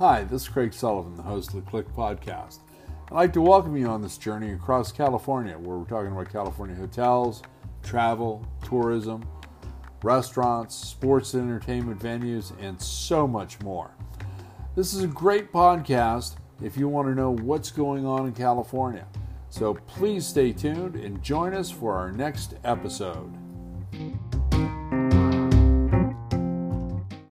Hi, this is Craig Sullivan, the host of the Click Podcast. I'd like to welcome you on this journey across California, where we're talking about California hotels, travel, tourism, restaurants, sports and entertainment venues, and so much more. This is a great podcast if you want to know what's going on in California. So please stay tuned and join us for our next episode.